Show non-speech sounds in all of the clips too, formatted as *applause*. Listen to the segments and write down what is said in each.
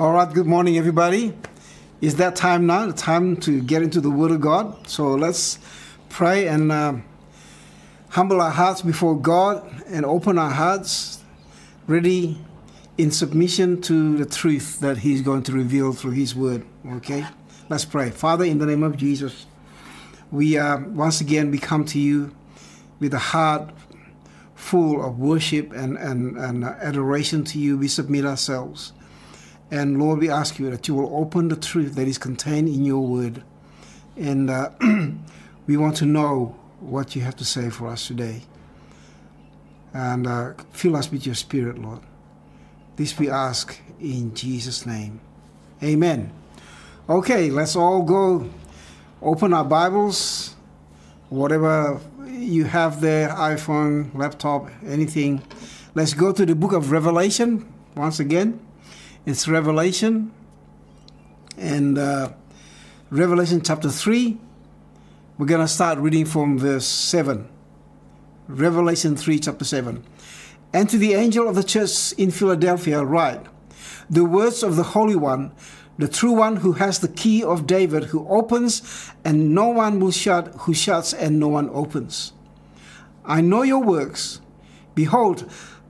All right, good morning, everybody. It's that time now, the time to get into the Word of God. So let's pray and uh, humble our hearts before God and open our hearts, ready in submission to the truth that He's going to reveal through His Word. Okay? Let's pray. Father, in the name of Jesus, we uh, once again we come to you with a heart full of worship and, and, and adoration to you. We submit ourselves. And Lord, we ask you that you will open the truth that is contained in your word. And uh, *clears throat* we want to know what you have to say for us today. And uh, fill us with your spirit, Lord. This we ask in Jesus' name. Amen. Okay, let's all go open our Bibles, whatever you have there iPhone, laptop, anything. Let's go to the book of Revelation once again. It's Revelation and uh, Revelation chapter 3. We're going to start reading from verse 7. Revelation 3, chapter 7. And to the angel of the church in Philadelphia, write the words of the Holy One, the true one who has the key of David, who opens and no one will shut, who shuts and no one opens. I know your works. Behold,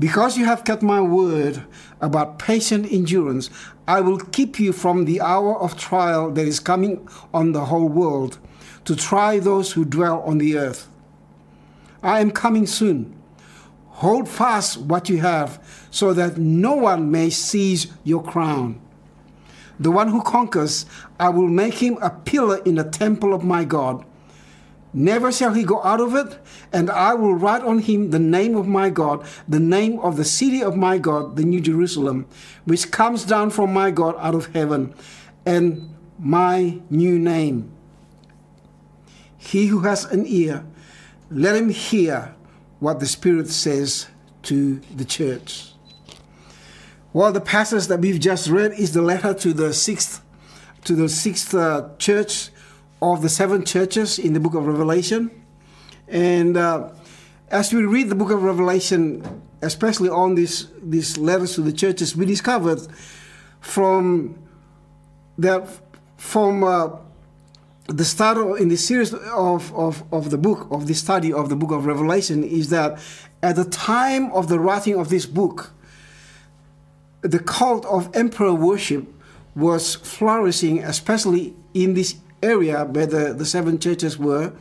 Because you have kept my word about patient endurance, I will keep you from the hour of trial that is coming on the whole world to try those who dwell on the earth. I am coming soon. Hold fast what you have, so that no one may seize your crown. The one who conquers, I will make him a pillar in the temple of my God Never shall he go out of it, and I will write on him the name of my God, the name of the city of my God, the New Jerusalem, which comes down from my God out of heaven, and my new name. He who has an ear, let him hear what the Spirit says to the church. Well, the passage that we've just read is the letter to the sixth, to the sixth uh, church of the seven churches in the book of Revelation. And uh, as we read the book of Revelation, especially on these, these letters to the churches, we discovered from that from uh, the start of, in the series of, of, of the book of the study of the book of Revelation is that at the time of the writing of this book, the cult of emperor worship was flourishing, especially in this area where the, the seven churches were,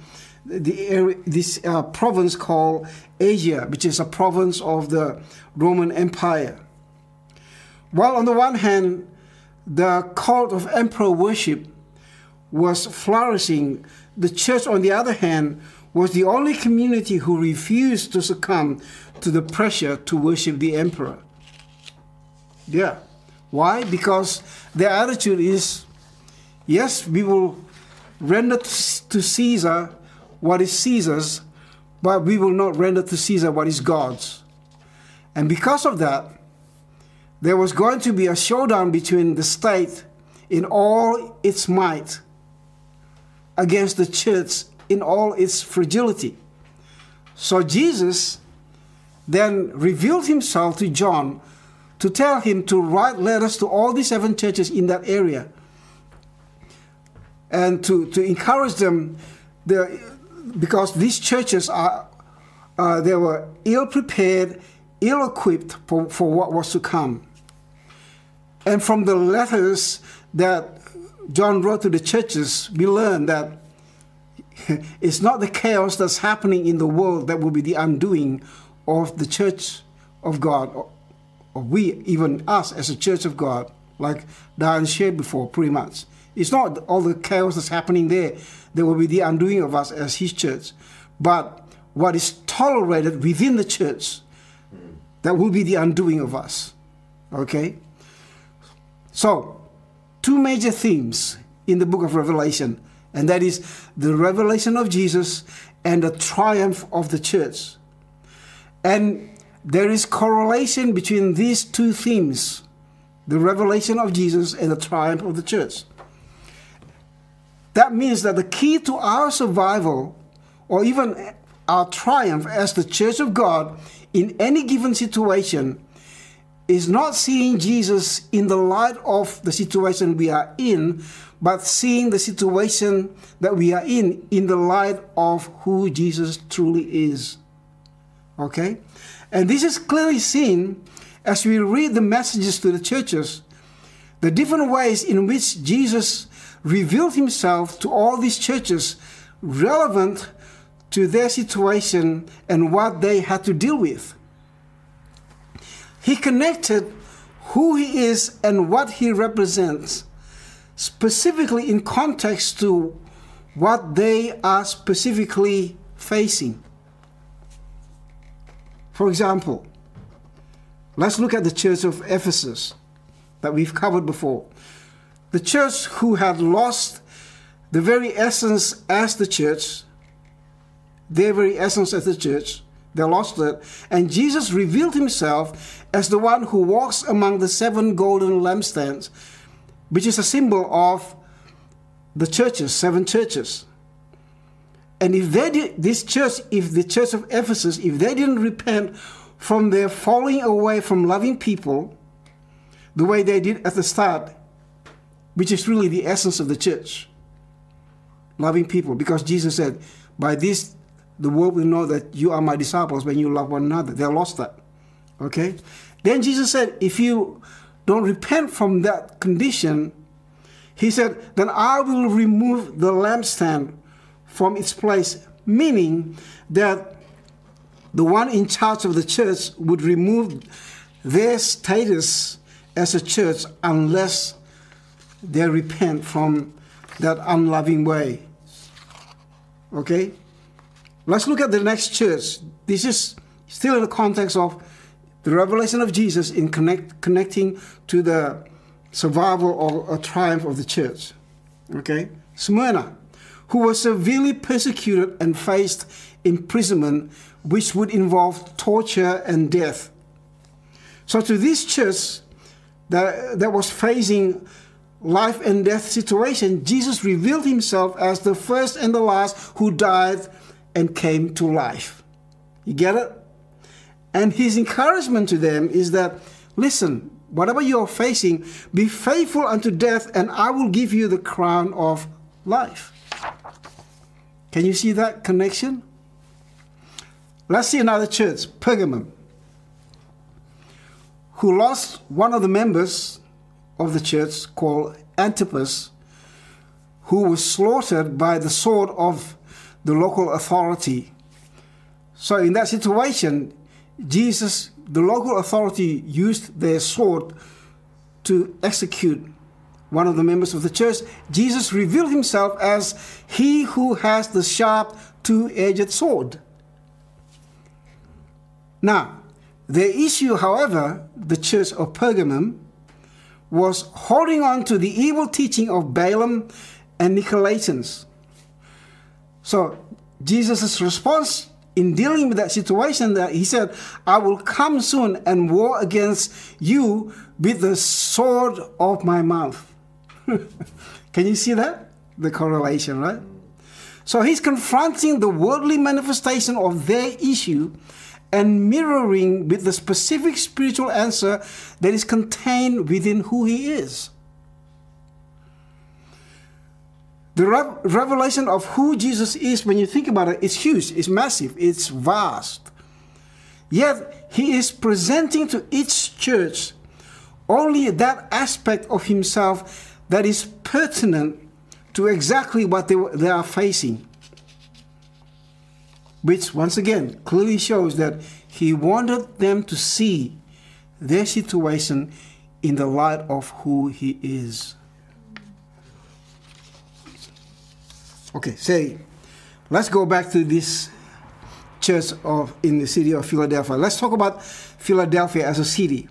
the area, this uh, province called Asia, which is a province of the Roman Empire. While on the one hand, the cult of emperor worship was flourishing, the church, on the other hand, was the only community who refused to succumb to the pressure to worship the emperor. Yeah. Why? Because their attitude is yes, we will render to Caesar what is Caesar's, but we will not render to Caesar what is God's. And because of that, there was going to be a showdown between the state in all its might against the church in all its fragility. So Jesus then revealed himself to John to tell him to write letters to all the seven churches in that area and to, to encourage them the, because these churches are uh, they were ill prepared, ill equipped for, for what was to come. And from the letters that John wrote to the churches, we learn that *laughs* it's not the chaos that's happening in the world that will be the undoing of the church of God, or, or we, even us as a church of God, like Diane shared before, pretty much. It's not all the chaos that's happening there that will be the undoing of us as His church, but what is tolerated within the church that will be the undoing of us. Okay? So, two major themes in the book of Revelation, and that is the revelation of Jesus and the triumph of the church. And there is correlation between these two themes the revelation of Jesus and the triumph of the church. That means that the key to our survival or even our triumph as the church of God in any given situation is not seeing Jesus in the light of the situation we are in, but seeing the situation that we are in in the light of who Jesus truly is. Okay? And this is clearly seen as we read the messages to the churches, the different ways in which Jesus revealed himself to all these churches relevant to their situation and what they had to deal with. He connected who he is and what he represents specifically in context to what they are specifically facing. For example, let's look at the church of Ephesus that we've covered before. The church who had lost the very essence as the church their very essence as the church. They lost it. And Jesus revealed himself as the one who walks among the seven golden lampstands, which is a symbol of the churches, seven churches. And if they did, this church, if the church of Ephesus, if they didn't repent from their falling away from loving people the way they did at the start, which is really the essence of the church, loving people, because Jesus said, by this the world will know that you are my disciples when you love one another. They lost that. Okay? Then Jesus said, if you don't repent from that condition, he said, then I will remove the lampstand from its place, meaning that the one in charge of the church would remove their status as a church unless they repent from that unloving way. Okay? Let's look at the next church. This is still in the context of the revelation of Jesus in connect, connecting to the survival or, or triumph of the church. Okay? Smyrna, who was severely persecuted and faced imprisonment, which would involve torture and death. So, to this church that, that was facing life and death situation, Jesus revealed himself as the first and the last who died and came to life. You get it? And his encouragement to them is that, listen, whatever you're facing, be faithful unto death, and I will give you the crown of life. Can you see that connection? Let's see another church, Pergamum, who lost one of the members of the church called Antipas, who was slaughtered by the sword of the local authority. So, in that situation, Jesus, the local authority, used their sword to execute one of the members of the church. Jesus revealed himself as he who has the sharp, two edged sword. Now, the issue, however, the church of Pergamum was holding on to the evil teaching of Balaam and Nicolaitans. So Jesus' response in dealing with that situation that he said, I will come soon and war against you with the sword of my mouth. *laughs* Can you see that? The correlation, right? So he's confronting the worldly manifestation of their issue and mirroring with the specific spiritual answer that is contained within who he is. The re- revelation of who Jesus is, when you think about it, is huge, it's massive, it's vast. Yet, he is presenting to each church only that aspect of himself that is pertinent to exactly what they, they are facing. Which, once again, clearly shows that he wanted them to see their situation in the light of who he is. Okay, say, let's go back to this church of in the city of Philadelphia. Let's talk about Philadelphia as a city.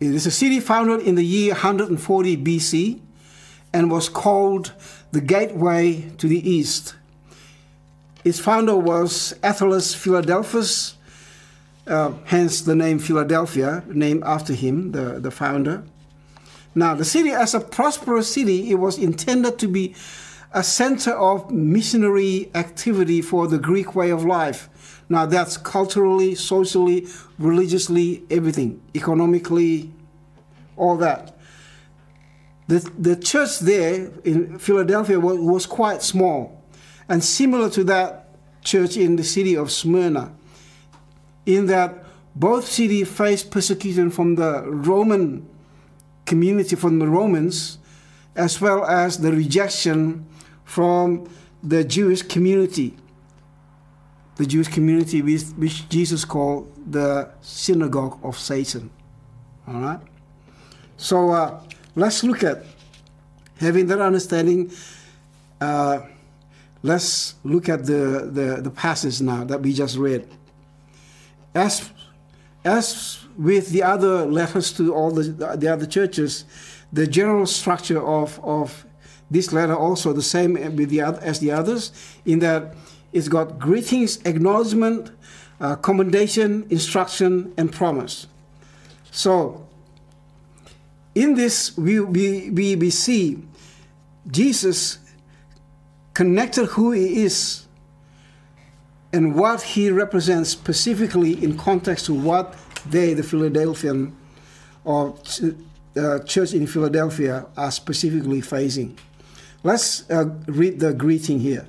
It is a city founded in the year 140 BC and was called the Gateway to the East. Its founder was Attalus Philadelphus, uh, hence the name Philadelphia, named after him, the, the founder. Now, the city, as a prosperous city, it was intended to be a center of missionary activity for the Greek way of life. Now, that's culturally, socially, religiously, everything, economically, all that. The, the church there in Philadelphia was, was quite small and similar to that church in the city of Smyrna, in that both cities faced persecution from the Roman community, from the Romans, as well as the rejection from the Jewish community. The Jewish community, which, which Jesus called the synagogue of Satan. All right? So uh, let's look at having that understanding. Uh, let's look at the, the, the passage now that we just read. As, as with the other letters to all the, the other churches, the general structure of, of this letter also the same with the, as the others, in that it's got greetings, acknowledgement, uh, commendation, instruction, and promise. So, in this, we, we, we, we see Jesus connected who he is and what he represents specifically in context to what they, the Philadelphian or uh, church in Philadelphia, are specifically facing. Let's uh, read the greeting here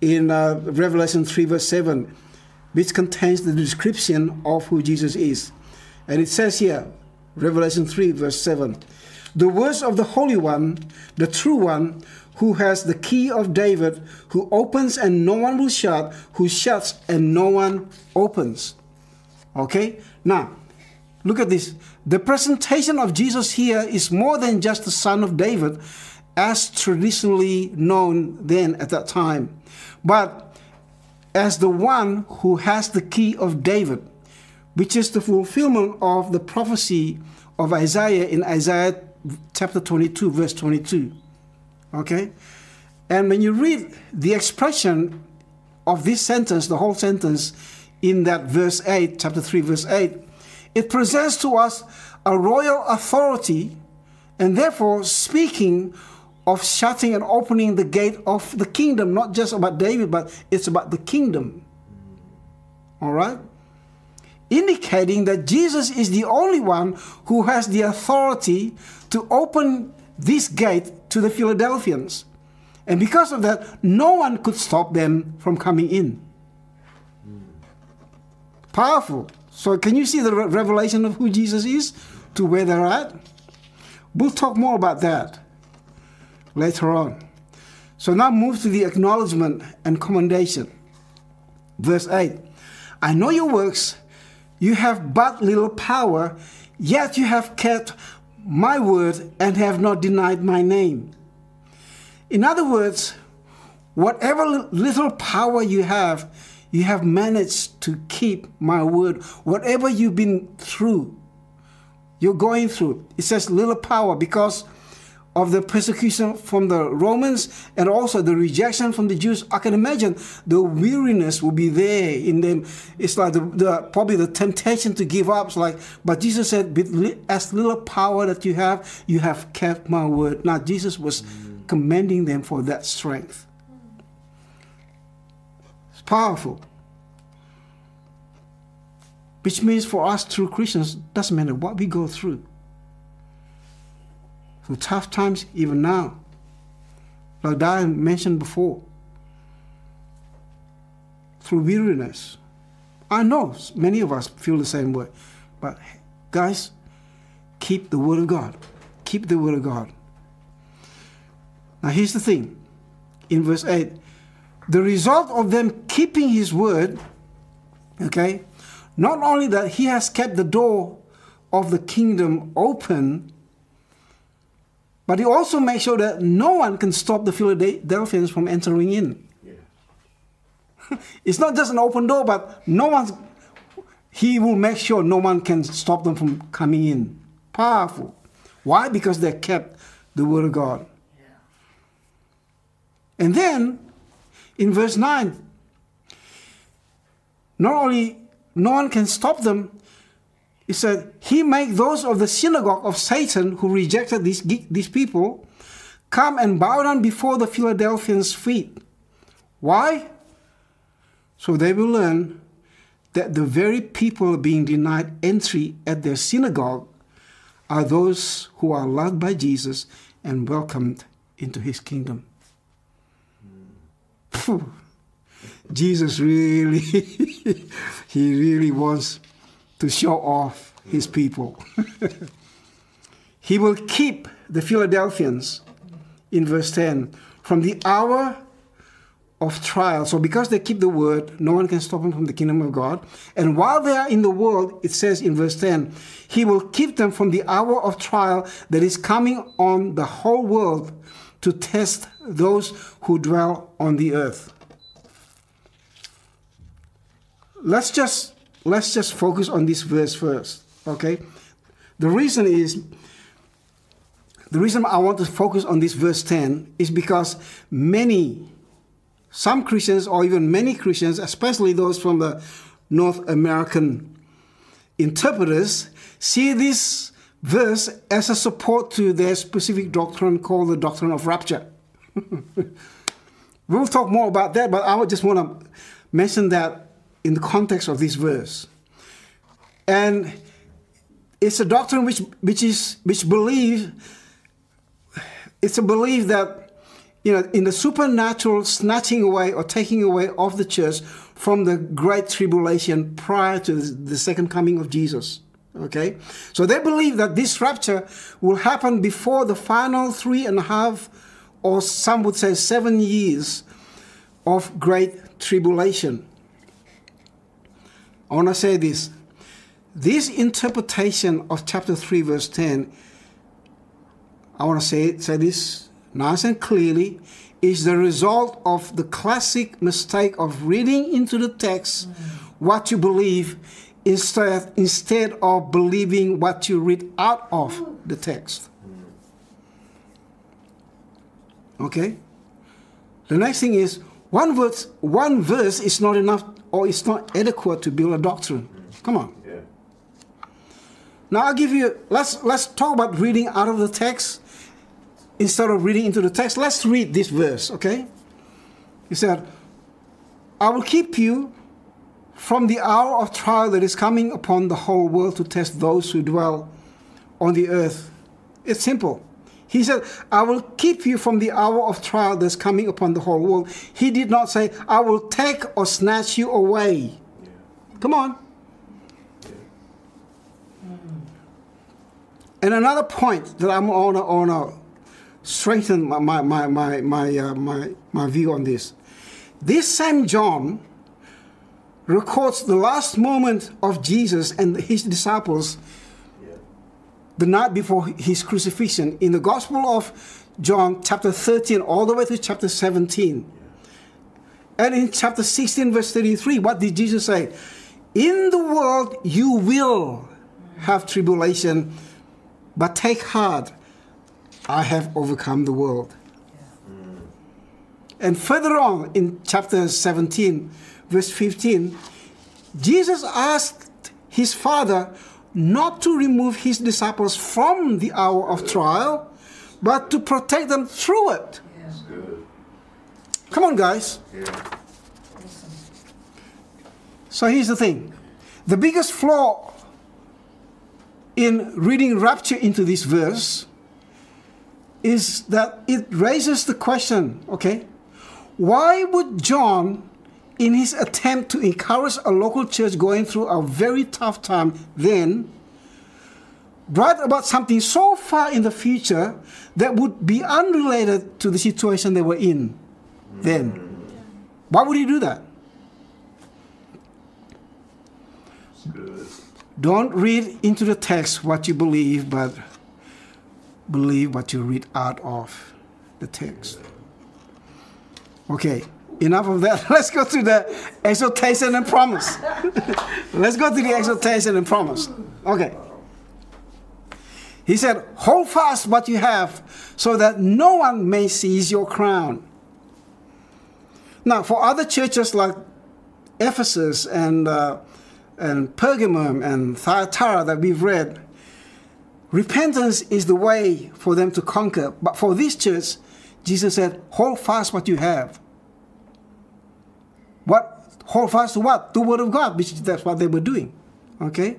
in uh, Revelation 3, verse 7, which contains the description of who Jesus is. And it says here, Revelation 3, verse 7, the words of the Holy One, the true one, who has the key of David, who opens and no one will shut, who shuts and no one opens. Okay? Now, look at this. The presentation of Jesus here is more than just the son of David, as traditionally known then at that time, but as the one who has the key of David, which is the fulfillment of the prophecy of Isaiah in Isaiah chapter 22, verse 22. Okay? And when you read the expression of this sentence, the whole sentence, in that verse 8, chapter 3, verse 8, it presents to us a royal authority and therefore speaking of shutting and opening the gate of the kingdom, not just about David, but it's about the kingdom. All right? Indicating that Jesus is the only one who has the authority to open this gate to the Philadelphians. And because of that, no one could stop them from coming in. Powerful. So, can you see the re- revelation of who Jesus is to where they're at? We'll talk more about that later on. So, now move to the acknowledgement and commendation. Verse 8 I know your works, you have but little power, yet you have kept my word and have not denied my name. In other words, whatever little power you have, you have managed to keep my word. Whatever you've been through, you're going through. It says little power because of the persecution from the Romans and also the rejection from the Jews, I can imagine the weariness will be there in them. It's like the, the probably the temptation to give up. It's like, but Jesus said, with as little power that you have, you have kept my word. Now Jesus was mm. commending them for that strength. It's powerful. Which means for us true Christians, doesn't matter what we go through through tough times, even now. Like Diane mentioned before, through weariness. I know many of us feel the same way. But guys, keep the Word of God. Keep the Word of God. Now, here's the thing in verse 8 the result of them keeping His Word, okay, not only that He has kept the door of the kingdom open but he also makes sure that no one can stop the Philadelphians from entering in. Yeah. *laughs* it's not just an open door, but no one's. He will make sure no one can stop them from coming in. Powerful. Why? Because they kept the word of God. Yeah. And then in verse 9, not only no one can stop them, he said, He make those of the synagogue of Satan who rejected these, these people come and bow down before the Philadelphians' feet. Why? So they will learn that the very people being denied entry at their synagogue are those who are loved by Jesus and welcomed into his kingdom. *laughs* Jesus really, *laughs* he really wants to show off his people. *laughs* he will keep the Philadelphians, in verse 10, from the hour of trial. So, because they keep the word, no one can stop them from the kingdom of God. And while they are in the world, it says in verse 10, He will keep them from the hour of trial that is coming on the whole world to test those who dwell on the earth. Let's just let's just focus on this verse first, okay? The reason is the reason I want to focus on this verse 10 is because many some Christians or even many Christians, especially those from the North American interpreters, see this verse as a support to their specific doctrine called the doctrine of rapture. *laughs* we'll talk more about that, but I would just want to mention that in the context of this verse. And it's a doctrine which, which is which believe it's a belief that you know in the supernatural snatching away or taking away of the church from the great tribulation prior to the second coming of Jesus. Okay? So they believe that this rapture will happen before the final three and a half, or some would say seven years of great tribulation. I want to say this. This interpretation of chapter 3, verse 10, I want to say, say this nice and clearly, is the result of the classic mistake of reading into the text what you believe instead, instead of believing what you read out of the text. Okay? The next thing is one verse, one verse is not enough or it's not adequate to build a doctrine. Come on. Yeah. Now I'll give you let's let's talk about reading out of the text instead of reading into the text. Let's read this verse, okay? He said, I will keep you from the hour of trial that is coming upon the whole world to test those who dwell on the earth. It's simple. He said, I will keep you from the hour of trial that's coming upon the whole world. He did not say, I will take or snatch you away. Yeah. Come on. Yeah. And another point that I'm on, on strengthen my, my, my, my, my, uh, my, my view on this. This same John records the last moment of Jesus and his disciples the night before his crucifixion in the Gospel of John, chapter 13, all the way to chapter 17. And in chapter 16, verse 33, what did Jesus say? In the world you will have tribulation, but take heart, I have overcome the world. And further on in chapter 17, verse 15, Jesus asked his Father not to remove his disciples from the hour of trial, but to protect them through it. Yeah. Come on, guys. Yeah. So here's the thing the biggest flaw in reading rapture into this verse is that it raises the question okay, why would John in his attempt to encourage a local church going through a very tough time then, write about something so far in the future that would be unrelated to the situation they were in then. Why would he do that? Don't read into the text what you believe, but believe what you read out of the text. Okay, enough of that. *laughs* Let's go to the exhortation and promise. *laughs* Let's go to the exhortation and promise. Okay. He said, Hold fast what you have so that no one may seize your crown. Now, for other churches like Ephesus and, uh, and Pergamum and Thyatira that we've read, repentance is the way for them to conquer. But for this church, Jesus said, Hold fast what you have. What? Hold fast to what? The Word of God, which that's what they were doing. Okay?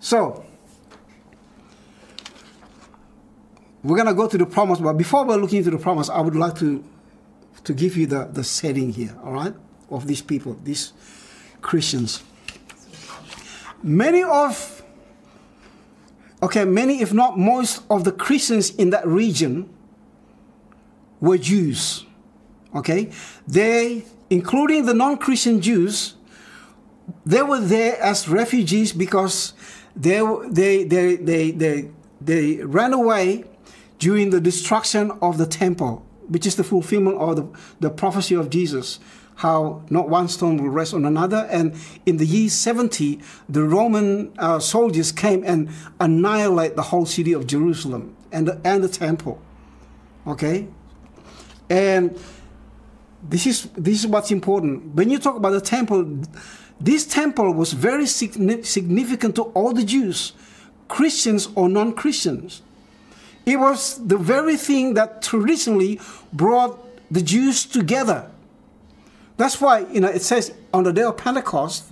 So, we're to go to the promise, but before we're looking into the promise, I would like to, to give you the, the setting here, all right, of these people, these Christians. Many of, okay, many, if not most of the Christians in that region were Jews, okay? They including the non Christian Jews, they were there as refugees because they, they, they, they, they, they ran away during the destruction of the temple, which is the fulfillment of the, the prophecy of Jesus. How not one stone will rest on another. And in the year 70, the Roman uh, soldiers came and annihilate the whole city of Jerusalem and the, and the temple. Okay? And this is this is what's important. When you talk about the temple, this temple was very significant to all the Jews, Christians or non-Christians. It was the very thing that traditionally brought the Jews together. That's why you know it says on the day of Pentecost,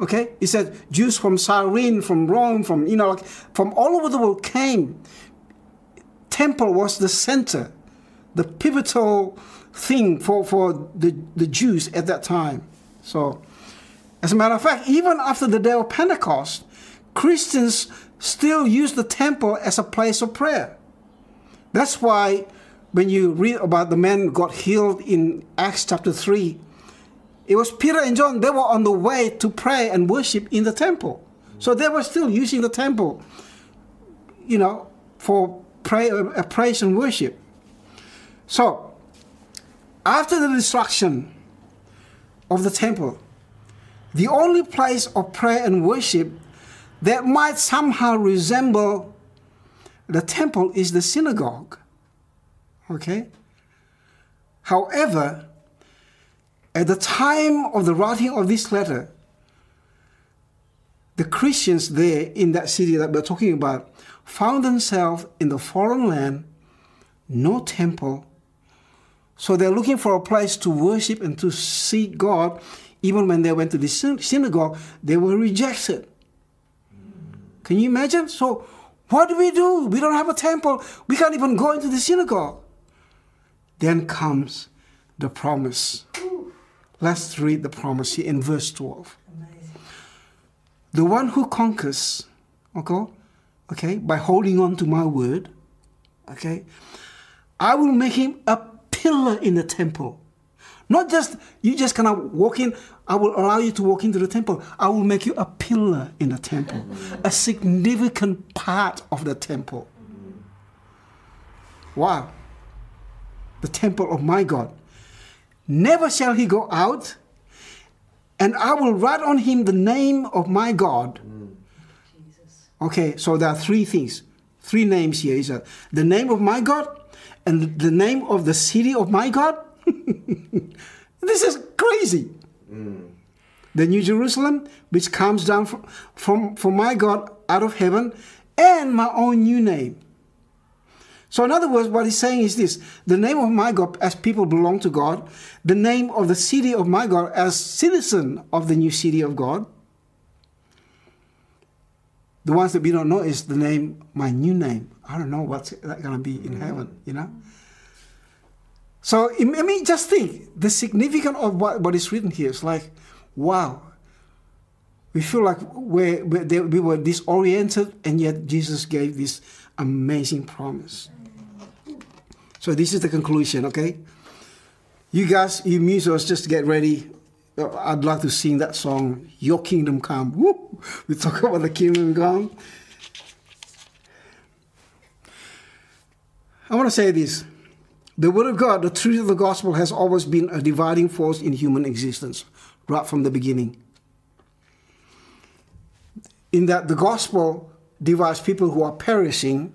okay, it said Jews from Cyrene, from Rome, from you know, like, from all over the world came. Temple was the center, the pivotal thing for, for the, the Jews at that time. So, as a matter of fact, even after the day of Pentecost, Christians still use the temple as a place of prayer. That's why when you read about the man got healed in Acts chapter 3, it was Peter and John, they were on the way to pray and worship in the temple. So they were still using the temple, you know, for pray, uh, praise and worship. So after the destruction of the temple, the only place of prayer and worship that might somehow resemble the temple is the synagogue. Okay? However, at the time of the writing of this letter, the Christians there in that city that we're talking about found themselves in the foreign land, no temple, so they're looking for a place to worship and to seek God. Even when they went to the synagogue, they were rejected. Can you imagine? So, what do we do? We don't have a temple. We can't even go into the synagogue. Then comes the promise. Let's read the promise here in verse 12. Amazing. The one who conquers, okay, okay, by holding on to my word, okay, I will make him a pillar in the temple. Not just you just kind of walk in, I will allow you to walk into the temple. I will make you a pillar in the temple, a significant part of the temple. Wow. The temple of my God. Never shall he go out, and I will write on him the name of my God. Okay, so there are three things, three names here. Is that the name of my God, and the name of the city of my God? *laughs* this is crazy. Mm. The New Jerusalem, which comes down from, from, from my God out of heaven, and my own new name. So, in other words, what he's saying is this the name of my God as people belong to God, the name of the city of my God as citizen of the new city of God. The ones that we don't know is the name, my new name. I don't know what's going to be in mm. heaven, you know? So, I mean, just think the significance of what, what is written here is like, wow. We feel like we're, we're, we were disoriented, and yet Jesus gave this amazing promise. So, this is the conclusion, okay? You guys, you musos, just get ready. I'd like to sing that song, Your Kingdom Come. Woo! We talk about the kingdom come. I want to say this. The Word of God, the truth of the gospel, has always been a dividing force in human existence, right from the beginning. In that the gospel divides people who are perishing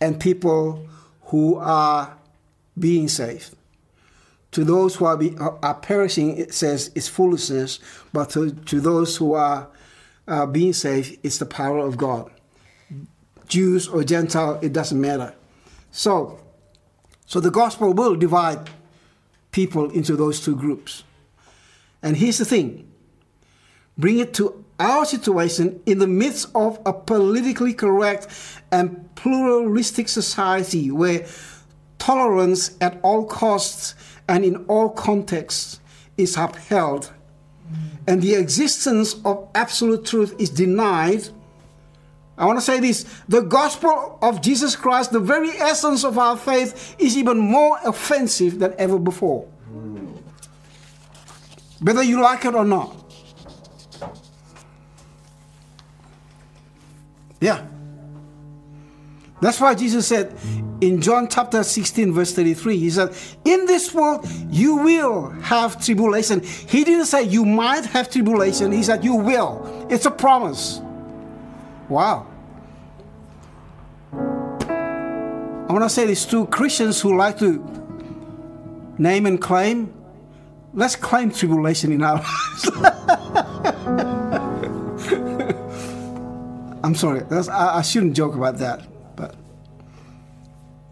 and people who are being saved. To those who are, be, are perishing, it says it's foolishness, but to, to those who are uh, being saved, it's the power of God. Jews or Gentile, it doesn't matter. So, so the gospel will divide people into those two groups. And here's the thing bring it to our situation in the midst of a politically correct and pluralistic society where tolerance at all costs and in all contexts is upheld mm. and the existence of absolute truth is denied. I want to say this the gospel of Jesus Christ, the very essence of our faith, is even more offensive than ever before. Whether you like it or not. Yeah. That's why Jesus said in John chapter 16, verse 33, He said, In this world you will have tribulation. He didn't say you might have tribulation, He said you will. It's a promise. Wow. I want to say this to Christians who like to name and claim. Let's claim tribulation in our *laughs* lives. I'm sorry. I, I shouldn't joke about that.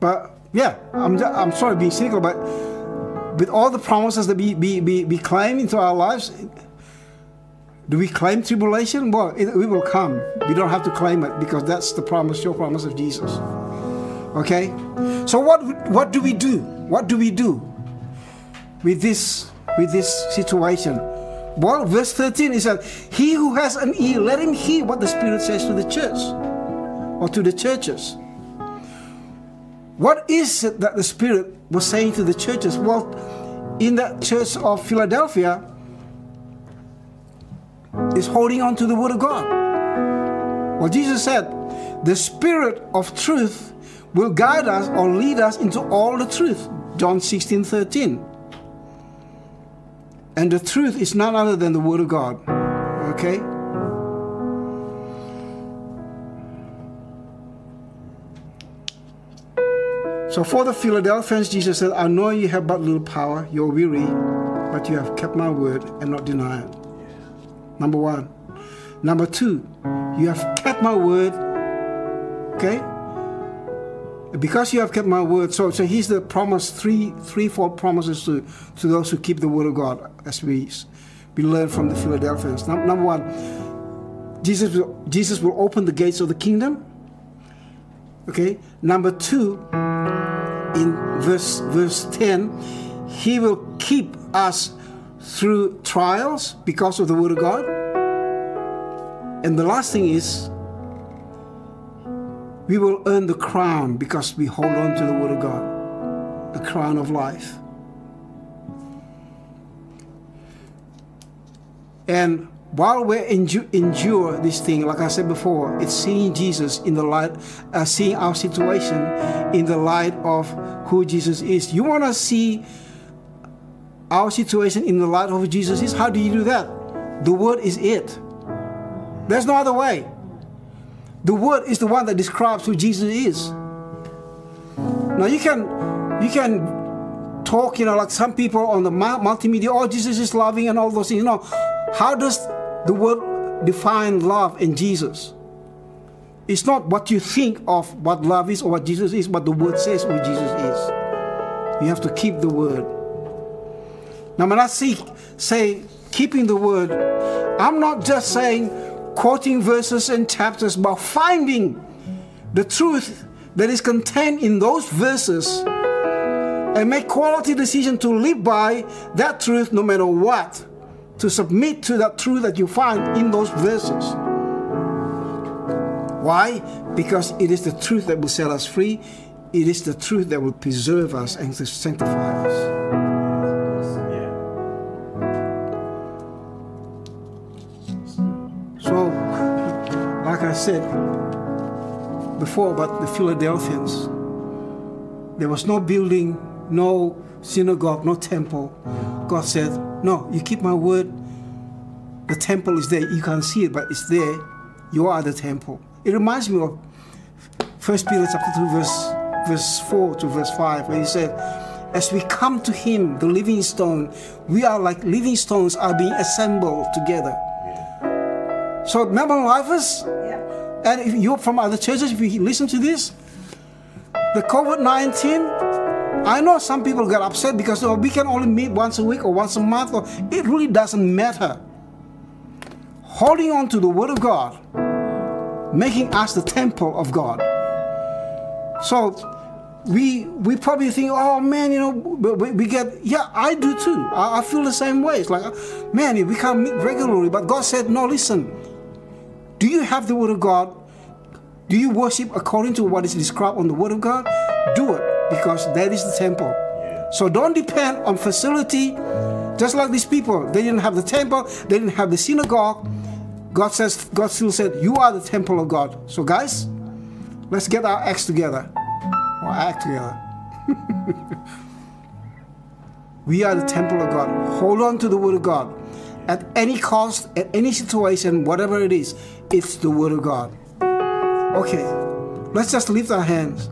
But yeah, I'm, I'm sorry being cynical, but with all the promises that we, we, we, we claim into our lives, do we claim tribulation? Well, it, it will come. We don't have to claim it because that's the promise, your promise of Jesus. Okay? So what what do we do? What do we do with this with this situation? Well, verse 13 is that he who has an ear, let him hear what the Spirit says to the church or to the churches. What is it that the Spirit was saying to the churches? Well, in that church of Philadelphia, is holding on to the Word of God. Well, Jesus said, the Spirit of truth will guide us or lead us into all the truth. John 16 13. And the truth is none other than the Word of God. Okay? So for the Philadelphians, Jesus said, I know you have but little power, you're weary, but you have kept my word and not denied. Number one. Number two, you have kept my word. Okay? Because you have kept my word, so so here's the promise, three three four promises to, to those who keep the word of God, as we we learn from the Philadelphians. Number one, Jesus will, Jesus will open the gates of the kingdom. Okay. Number two, in verse verse 10 he will keep us through trials because of the word of god and the last thing is we will earn the crown because we hold on to the word of god the crown of life and while we endure, endure this thing, like I said before, it's seeing Jesus in the light, uh, seeing our situation in the light of who Jesus is. You want to see our situation in the light of Jesus is? How do you do that? The Word is it. There's no other way. The Word is the one that describes who Jesus is. Now you can, you can talk, you know, like some people on the multimedia. Oh, Jesus is loving and all those things. You know, how does the word define love in Jesus. It's not what you think of what love is or what Jesus is, but the word says who Jesus is. You have to keep the word. Now, when I see, say keeping the word, I'm not just saying quoting verses and chapters, but finding the truth that is contained in those verses and make quality decision to live by that truth no matter what to submit to that truth that you find in those verses. Why? Because it is the truth that will set us free. It is the truth that will preserve us and sanctify us. Said before about the Philadelphians, There was no building, no synagogue, no temple. God said, No, you keep my word. The temple is there. You can't see it, but it's there. You are the temple. It reminds me of 1 Peter chapter 2, verse, verse 4 to verse 5, where he said, As we come to him, the living stone, we are like living stones are being assembled together. So Melbourne Lifers, yeah. And if you're from other churches, if you listen to this, the COVID 19, I know some people get upset because oh, we can only meet once a week or once a month. Or, it really doesn't matter. Holding on to the Word of God, making us the temple of God. So we we probably think, oh man, you know, we, we get yeah, I do too. I, I, feel the same way. It's like, man, we can't meet regularly, but God said, no, listen. Do you have the Word of God? Do you worship according to what is described on the Word of God? Do it because that is the temple. Yeah. So don't depend on facility. Just like these people, they didn't have the temple, they didn't have the synagogue. God says, God still said, You are the temple of God. So, guys, let's get our acts together. Or act together. *laughs* we are the temple of God. Hold on to the Word of God. At any cost, at any situation, whatever it is, it's the Word of God. Okay, let's just lift our hands.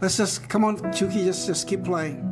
Let's just come on, Chuki, just, just keep playing.